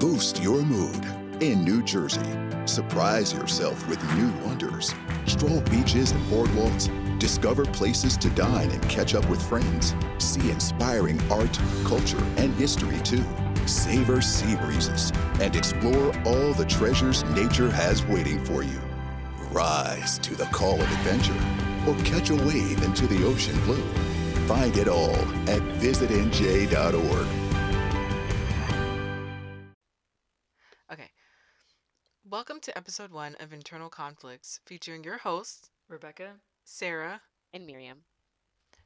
Boost your mood in New Jersey. Surprise yourself with new wonders. Stroll beaches and boardwalks. Discover places to dine and catch up with friends. See inspiring art, culture, and history too. Savor sea breezes and explore all the treasures nature has waiting for you. Rise to the call of adventure or catch a wave into the ocean blue. Find it all at visitnj.org. Welcome to episode one of Internal Conflicts, featuring your hosts, Rebecca? Sarah. and Miriam.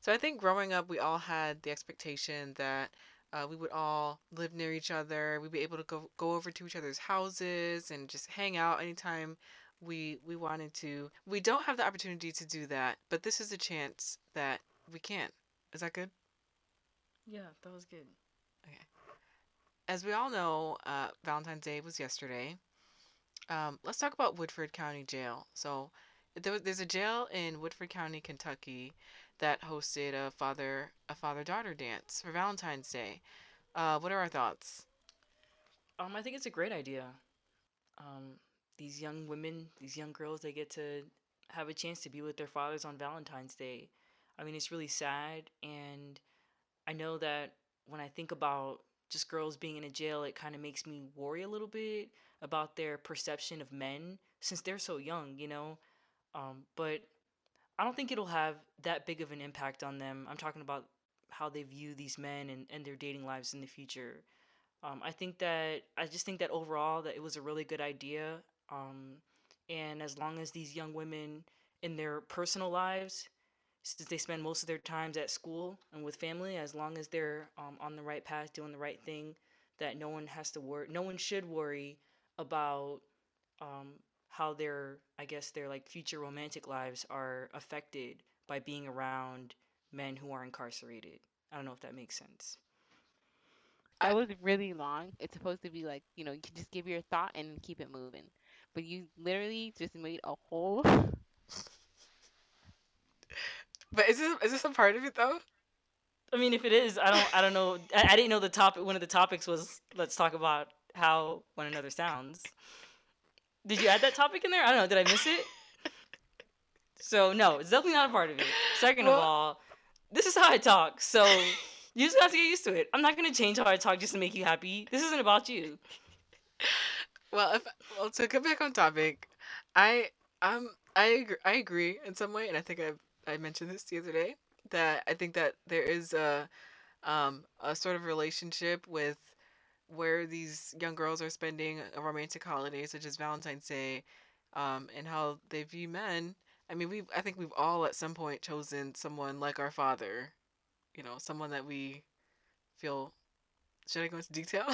So I think growing up, we all had the expectation that uh, we would all live near each other. We'd be able to go go over to each other's houses and just hang out anytime we we wanted to. We don't have the opportunity to do that, but this is a chance that we can. Is that good? Yeah, that was good. Okay. As we all know, uh, Valentine's Day was yesterday. Um, let's talk about Woodford County Jail. So, there, there's a jail in Woodford County, Kentucky, that hosted a father a father daughter dance for Valentine's Day. Uh, what are our thoughts? Um, I think it's a great idea. Um, these young women, these young girls, they get to have a chance to be with their fathers on Valentine's Day. I mean, it's really sad, and I know that when I think about just girls being in a jail, it kind of makes me worry a little bit about their perception of men since they're so young, you know. Um, but I don't think it'll have that big of an impact on them. I'm talking about how they view these men and, and their dating lives in the future. Um, I think that I just think that overall that it was a really good idea. Um, and as long as these young women in their personal lives, since they spend most of their times at school and with family, as long as they're um, on the right path, doing the right thing, that no one has to worry. No one should worry about um, how their, I guess, their like future romantic lives are affected by being around men who are incarcerated. I don't know if that makes sense. That was really long. It's supposed to be like, you know, you can just give your thought and keep it moving. But you literally just made a whole. But is this is this a part of it though? I mean, if it is, I don't, I don't know. I, I didn't know the topic. One of the topics was let's talk about how one another sounds. Did you add that topic in there? I don't know. Did I miss it? So no, it's definitely not a part of it. Second of all, this is how I talk. So you just have to get used to it. I'm not gonna change how I talk just to make you happy. This isn't about you. Well, if well to get back on topic, I um I agree, I agree in some way, and I think I I mentioned this the other day that I think that there is a um a sort of relationship with where these young girls are spending a romantic holiday such as Valentine's Day, um, and how they view men. I mean, we I think we've all at some point chosen someone like our father, you know, someone that we feel. Should I go into detail?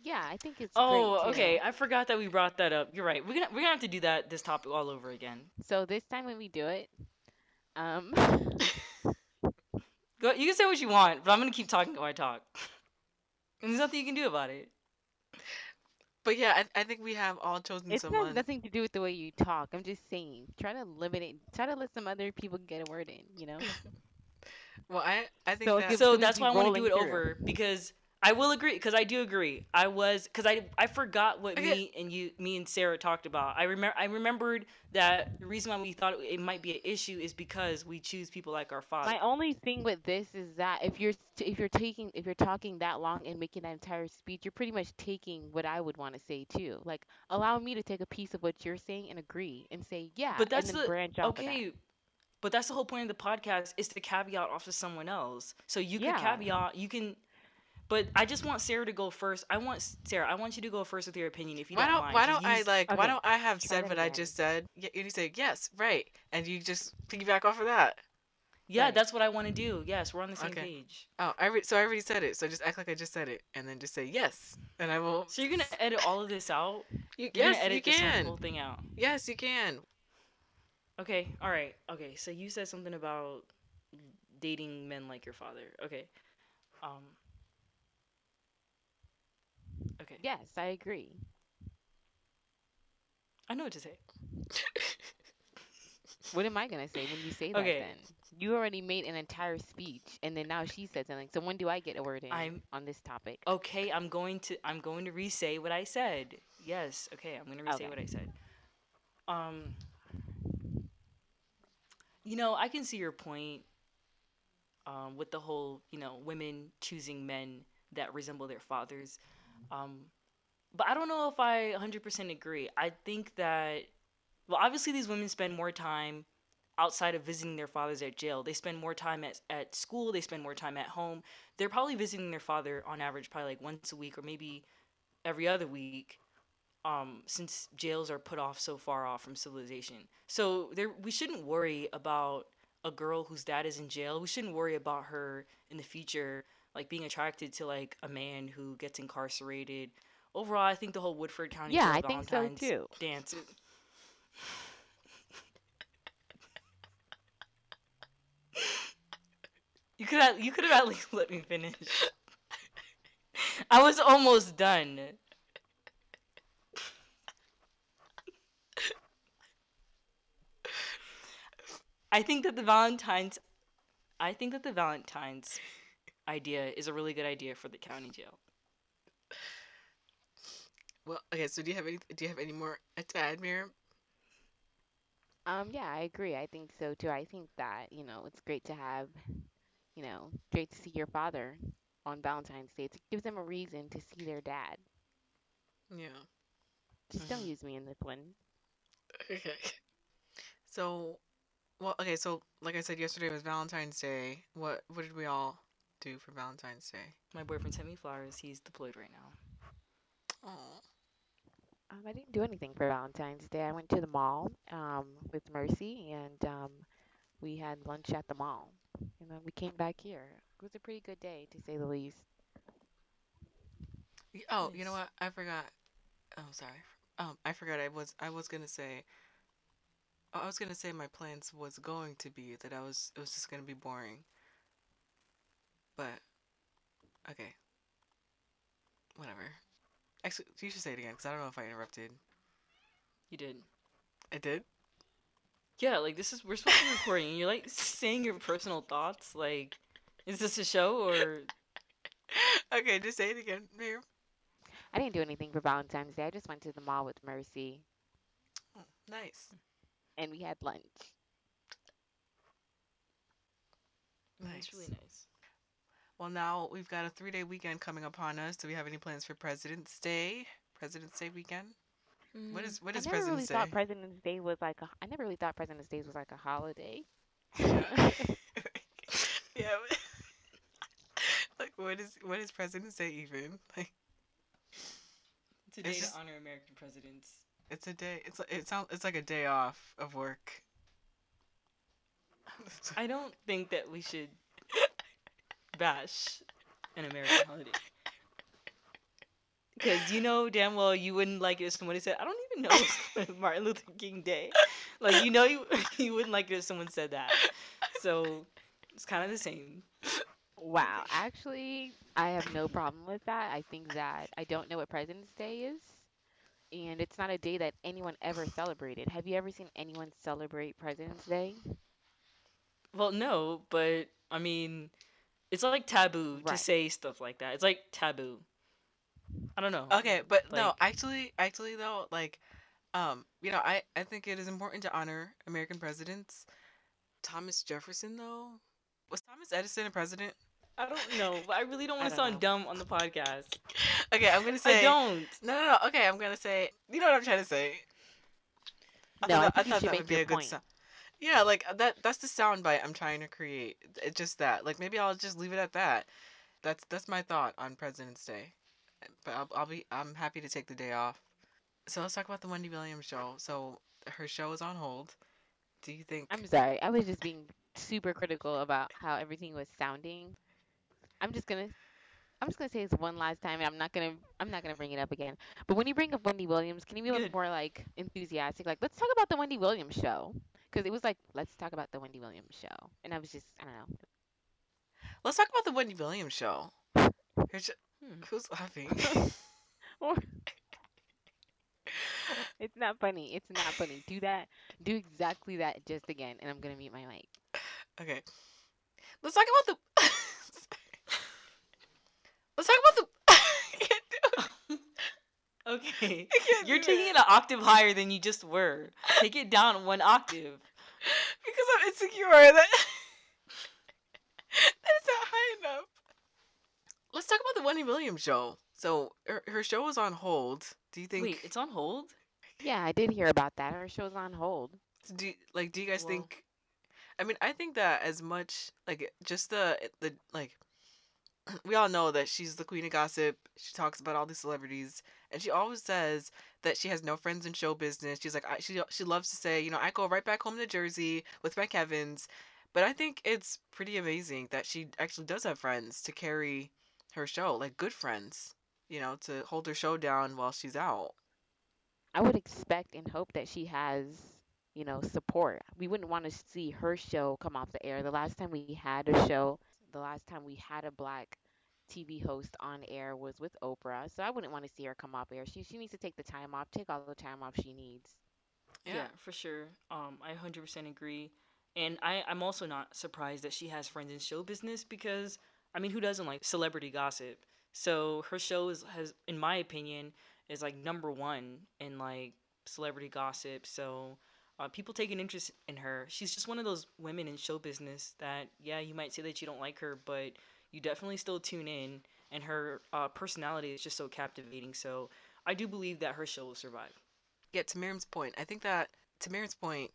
Yeah, I think it's Oh, great, okay. too. I forgot that we brought that up. You're right. We're gonna we're gonna have to do that this topic all over again. So this time when we do it, um, Go, you can say what you want, but I'm gonna keep talking while I talk. And there's nothing you can do about it. But yeah, I, I think we have all chosen it someone. has nothing to do with the way you talk. I'm just saying, try to limit it. Try to let some other people get a word in. You know. Well, I I think So that so that's why I want to do it through. over because I will agree because I do agree. I was because I I forgot what Okay. me and you me and Sarah talked about. I remember I remembered that the reason why we thought it might be an issue is because we choose people like our father. My only thing with this is that if you're if you're taking if you're talking that long and making that entire speech, you're pretty much taking what I would want to say too. Like allow me to take a piece of what you're saying and agree and say yeah, but that's and then the branch off of that. okay. But that's the whole point of the podcast is to caveat off of someone else. So you can Yeah. caveat, you can. But I just want Sarah to go first. I want Sarah. I want you to go first with your opinion, if you why don't, don't mind. why don't I you's- like why don't I have said what I just said? And you say yes, right, and you just piggyback off of that. Yeah, Right. that's what I want to do. Yes, we're on the same Okay. page. Oh, I re- so I already said it. So just act like I just said it, and then just say yes, and I will. So you're gonna edit all of this out? You, You're yes, edit you can. whole thing out. Yes, you can. Okay, all right. Okay, so you said something about dating men like your father. Okay. Um. Okay. Yes, I agree. I know what to say. What am I gonna say when you say that Okay. then? You already made an entire speech, and then now she said something. So when do I get a word in I'm- on this topic? Okay, I'm going to I'm going to re-say what I said. Yes, okay, I'm going to re-say Okay. what I said. Um You know, I can see your point um with the whole, you know, women choosing men that resemble their fathers. Um but I don't know if I 100% agree. I think that well, obviously these women spend more time outside of visiting their fathers at jail. They spend more time at, at school, they spend more time at home. They're probably visiting their father on average probably like once a week or maybe every other week. Um, since jails are put off so far off from civilization. So there we shouldn't worry about a girl whose dad is in jail. We shouldn't worry about her in the future like being attracted to like a man who gets incarcerated. Overall, I think the whole Woodford County Yeah, Jail I think so, Valentine's too. dance is- You could have, you could have at least let me finish. I was almost done. I think that the Valentine's I think that the Valentine's idea is a really good idea for the county jail. Well, okay. So do you have any? Do you have any more to add, Miriam? Um, yeah, I agree. I think so too. I think that, you know, it's great to have, you know, great to see your father on Valentine's Day. It gives them a reason to see their dad. Yeah. Just don't Mhm. use me in this one. Okay. So, well, okay. So, like I said, yesterday was Valentine's Day. What What did we all do for Valentine's Day? My boyfriend sent me flowers. He's deployed right now. Oh. Um, I didn't do anything for Valentine's Day. I went to the mall um, with Mercy, and um, we had lunch at the mall. And then we came back here. It was a pretty good day, to say the least. Y- Oh, you know what? I forgot. Oh, sorry. Um, I forgot. I was I was gonna say. I was gonna say my plans was going to be that I was it was just gonna be boring. But, okay. Whatever. Actually, you should say it again because I don't know if I interrupted. You did. I did. Yeah, like this is we're supposed to be recording and you're like saying your personal thoughts. Like, is this a show or okay, just say it again, Miriam. I didn't do anything for Valentine's Day. I just went to the mall with Mercy, Oh, nice. and we had lunch. Nice. That's really nice. Well, now we've got a three day weekend coming upon us. Do we have any plans for President's Day? President's Day weekend? What mm, is what is I never really President's Day? thought President's Day was like a. I never really thought President's Day was like a holiday. yeah. yeah. but- like what is what is President's Day even? Like It's a It's day just- to honor American presidents. it's a day. It's li- it sounds it's like a day off of work. I don't think that we should bash an American holiday. Because you know damn well you wouldn't like it if somebody said, I don't even know Martin Luther King Day. Like you know you you wouldn't like it if someone said that. So it's kind of the same. Wow, actually, I have no problem with that. I think that I don't know what President's Day is, and it's not a day that anyone ever celebrated. Have you ever seen anyone celebrate President's Day? Well, no, but I mean, it's like taboo to say stuff like that. It's like taboo. I don't know. Okay, but no, actually, actually though, like, um, you know, I I think it is important to honor American presidents. Thomas Jefferson, though, was Thomas Edison a president? I don't know. But I really don't want to sound know. dumb on the podcast. Okay, I'm gonna say I don't. No, no, no. Okay, I'm gonna say. You know what I'm trying to say? I No, I thought, think you thought should that make would be your a good point. sound. Yeah, like uh, that. That's the sound bite I'm trying to create. It's just that. Like maybe I'll just leave it at that. That's that's my thought on President's Day. But I'll, I'll be. I'm happy to take the day off. So let's talk about the Wendy Williams show. So her show is on hold. Do you think? I'm sorry, I was just being super critical about how everything was sounding. I'm just gonna, I'm just gonna say this one last time, and I'm not gonna, I'm not gonna bring it up again. But when you bring up Wendy Williams, can you be a little more like enthusiastic? Like, let's talk about the Wendy Williams show, because it was like, let's talk about the Wendy Williams show, and I was just, I don't know. Let's talk about the Wendy Williams show. Sh- Hmm. Who's laughing? It's not funny. It's not funny. Do that. Do exactly that just again, and I'm gonna mute my mic. Okay. Let's talk about the. Let's talk about the. I can't do it. Okay. You're taking it. it an octave higher than you just were. Take it down one octave. because I'm insecure that that is not high enough. Let's talk about the Wendy Williams show. So her, her show was on hold. Do you think? Wait, it's on hold? Yeah, I did hear about that. Her show's on hold. do you- like do you guys Well- think? I mean, I think that as much like just the the like. We all know that she's the queen of gossip. She talks about all these celebrities, and she always says that she has no friends in show business. She's like, I, she she loves to say, you know, I go right back home to Jersey with my Kevins, but I think it's pretty amazing that she actually does have friends to carry her show, like good friends, you know, to hold her show down while she's out. I would expect and hope that she has, you know, support. We wouldn't want to see her show come off the air. The last time we had a show, the last time we had a black TV host on air was with Oprah. So I wouldn't want to see her come off air. She she needs to take the time off, take all the time off she needs. Yeah, for sure. Um, I 100% agree. And I, I'm also not surprised that she has friends in show business because, I mean, who doesn't like celebrity gossip? So her show is, has, in my opinion, is like number one in like celebrity gossip. So uh, people take an interest in her. She's just one of those women in show business that, yeah, you might say that you don't like her, but you definitely still tune in. And her uh, personality is just so captivating. So I do believe that her show will survive. Yeah, to Miriam's point, I think that to Miriam's point,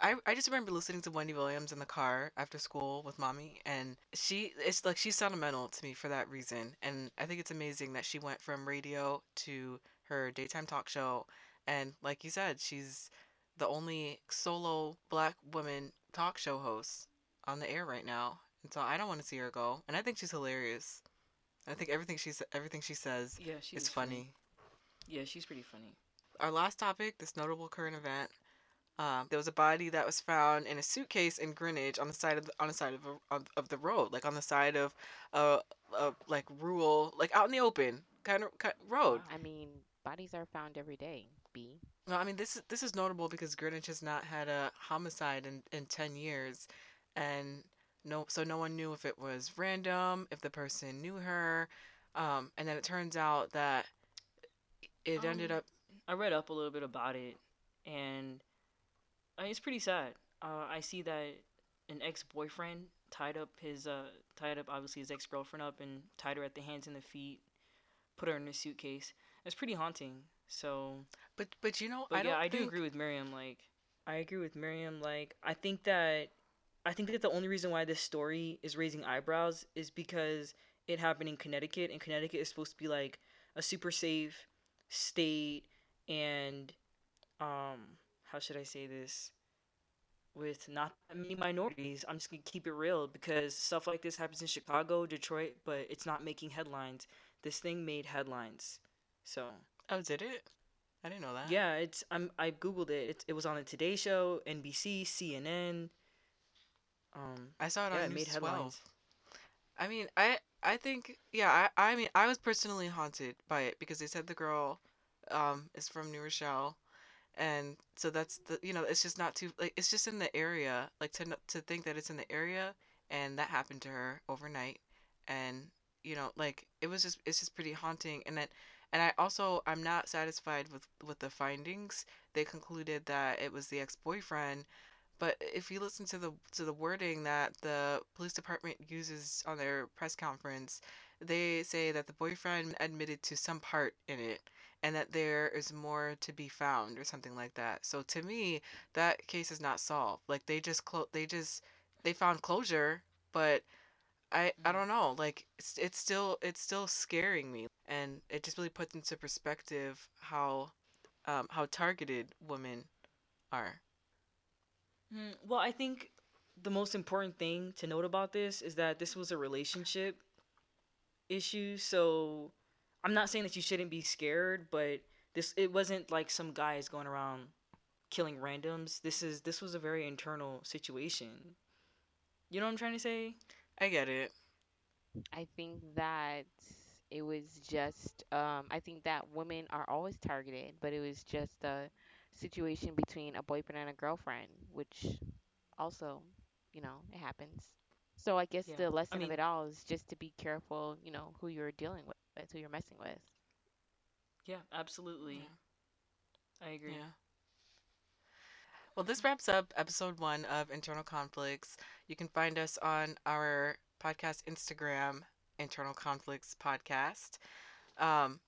I, I just remember listening to Wendy Williams in the car after school with mommy, and she it's like she's sentimental to me for that reason, and I think it's amazing that she went from radio to her daytime talk show, and like you said, she's the only solo black woman talk show host on the air right now, and so I don't want to see her go, and I think she's hilarious. I think everything she's everything she says Yeah, she is is funny. Yeah, she's pretty funny. our last topic, this notable current event. Um, there was a body that was found in a suitcase in Greenwich on the side of the, on the side of, a, of of the road, like on the side of a, a like rural, like out in the open kind of ki road. I mean, bodies are found every day. B. No, I mean this is this is notable because Greenwich has not had a homicide in in ten years, and no, so no one knew if it was random, if the person knew her, um, and then it turns out that it ended Um, up I read up a little bit about it, and uh, it's pretty sad. Uh, I see that an ex-boyfriend tied up his uh tied up obviously his ex-girlfriend up and tied her at the hands and the feet, put her in a suitcase. It's pretty haunting. So, But but you know but I don't yeah, I do agree with Miriam. Like, I agree with Miriam. Like, I think that I think that the only reason why this story is raising eyebrows is because it happened in Connecticut, and Connecticut is supposed to be like a super safe state, and um, how should I say this? With not that many minorities, I'm just gonna keep it real because stuff like this happens in Chicago, Detroit, but it's not making headlines. This thing made headlines, so Oh, did it? I didn't know that. yeah, it's I'm I googled it. It, it was on the Today Show, NBC, CNN. Um, I saw it yeah, on it News made 12. headlines. I mean, I I think yeah, I I mean, I was personally haunted by it because they said the girl um is from New Rochelle and so that's the you know, it's just not too like it's just in the area, like to to think that it's in the area and that happened to her overnight and you know, like it was just it's just pretty haunting and then and I also I'm not satisfied with with the findings. They concluded that it was the ex-boyfriend but if you listen to the to the wording that the police department uses on their press conference, they say that the boyfriend admitted to some part in it and that there is more to be found or something like that. So to me, that case is not solved. Like they just clo- they just they found closure, but I I Mhm. don't know. Like it's it's still it's still scaring me and it just really puts into perspective how um how targeted women are. Mm, well, I think the most important thing to note about this is that this was a relationship issue. So I'm not saying that you shouldn't be scared, but this it wasn't like some guys going around killing randoms. This is this was a very internal situation. You know what I'm trying to say? I get it. I think that it was just um I think that women are always targeted, but it was just a situation between a boyfriend and a girlfriend, which also you know, it happens. So I guess Yeah. the lesson mean- of it all is just to be careful, you know, who you're dealing with, who you're messing with. Yeah, absolutely. Yeah. I agree. Yeah. Well, this wraps up episode one of Internal Conflicts. You can find us on our podcast Instagram, Internal Conflicts Podcast. Um,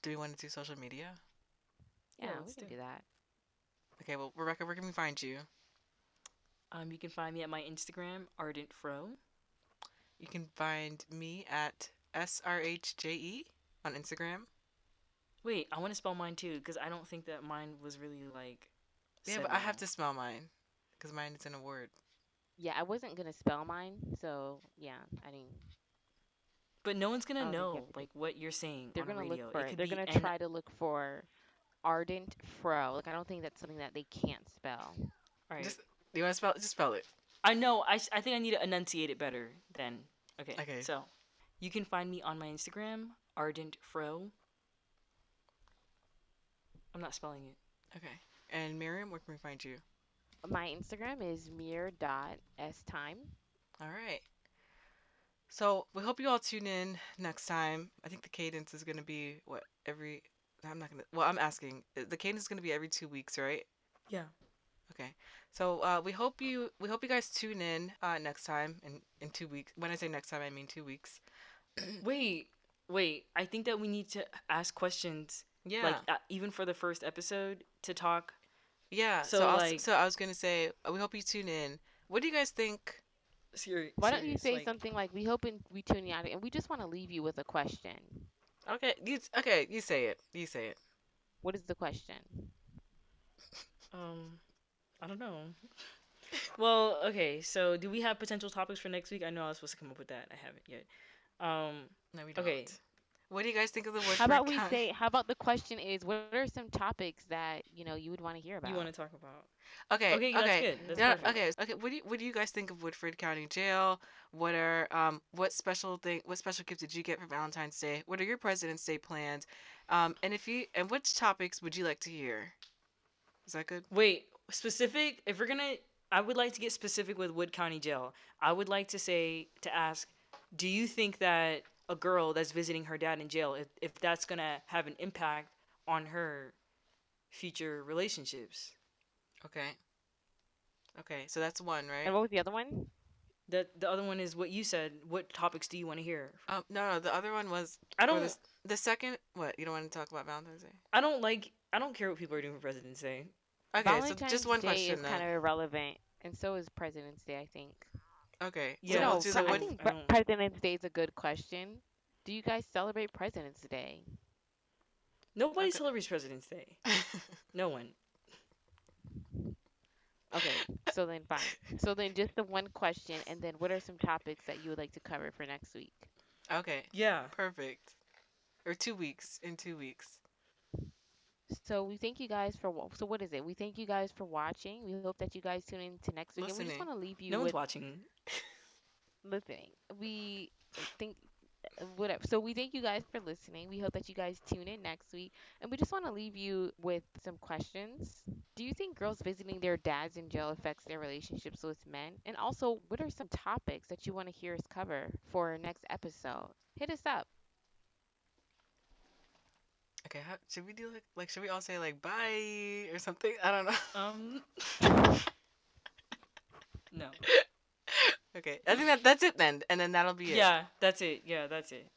do we want to do social media? Yeah, Yeah, we let's can do do that. Okay, well, Rebecca, where can we find you? Um, you can find me at my Instagram, Ardent Fro. You can find me at SRHJE E on Instagram. Wait, I want to spell mine too because I don't think that mine was really like. Yeah, said but I have to spell mine because mine is in a word. Yeah, I wasn't gonna spell mine, so yeah, I didn't. But no one's gonna I don't think you know to like what you're saying They're on gonna radio. look for it it. They're gonna N- try to look for ardent fro. Like I don't think that's something that they can't spell. All right. Just do you want to spell? Just spell it. I know. I I think I need to enunciate it better then. Okay. Okay. So, you can find me on my Instagram, Ardent Fro. I'm not spelling it. Okay. And Miriam, where can we find you? My Instagram is mir dot s time. All right. So we hope you all tune in next time. I think the cadence is going to be what every. I'm not gonna. Well, I'm asking. uh, The cadence is going to be every two weeks, right? Yeah. Okay. So uh, we hope you we hope you guys tune in uh, next time in in two weeks. When I say next time, I mean two weeks. Wait, wait. I think that we need to ask questions, Yeah. like uh, even for the first episode, to talk. Yeah. So, so, I was, like- so I was gonna say uh, we hope you tune in. What do you guys think? Seri- Why don't you say like- something like we hope and we tune you out and we just want to leave you with a question. Okay. You okay? You say it. You say it. What is the question? Um, I don't know. well, okay. So, do we have potential topics for next week? I know I was supposed to come up with that. I haven't yet. Um, No, we don't. Okay. What do you guys think of the word? How about we con- say? How about the question is, what are some topics that you know you would want to hear about? you want to talk about? Okay. Okay, Okay. that's good. That's Yeah, perfect. okay. Okay. What do you What do you guys think of Woodford County Jail? What are um What special thing? What special gift did you get for Valentine's Day? What are your President's Day plans? Um, and if you and which topics would you like to hear? Is that good? Wait, specific? If we're gonna, I would like to get specific with Wood County Jail. I would like to say to ask, do you think that a girl that's visiting her dad in jail, if if that's gonna have an impact on her future relationships? Okay. Okay. So that's one, right? And what was the other one? The the other one is what you said. What topics do you want to hear? Um, no, no. The other one was. I don't. The, the second. What? You don't want to talk about Valentine's Day? I don't like. I don't care what people are doing for President's Day. Okay. Valentine's so just one Day question is then. kind of irrelevant, and so is President's Day, I think. Okay. Yeah, So no, so the I think I President's Day is a good question. Do you guys celebrate President's Day? Nobody Okay. celebrates President's Day. No one. Okay, so then fine. So then just the one question, and then what are some topics that you would like to cover for next week? okay. Yeah. Perfect. Or two weeks. In two weeks. So we thank you guys for wa- so what is it? We thank you guys for watching. We hope that you guys tune in to next week, and we just Listening. want to leave you No one's with watching. listening. We think whatever. So we thank you guys for listening. We hope that you guys tune in next week, and we just want to leave you with some questions. Do you think girls visiting their dads in jail affects their relationships with men? And also, what are some topics that you want to hear us cover for our next episode? Hit us up. Okay. How, should we do like like should we all say like bye or something? I don't know. Um. no. Okay, I think that that's it then, and then that'll be it. Yeah, that's it. Yeah, that's it.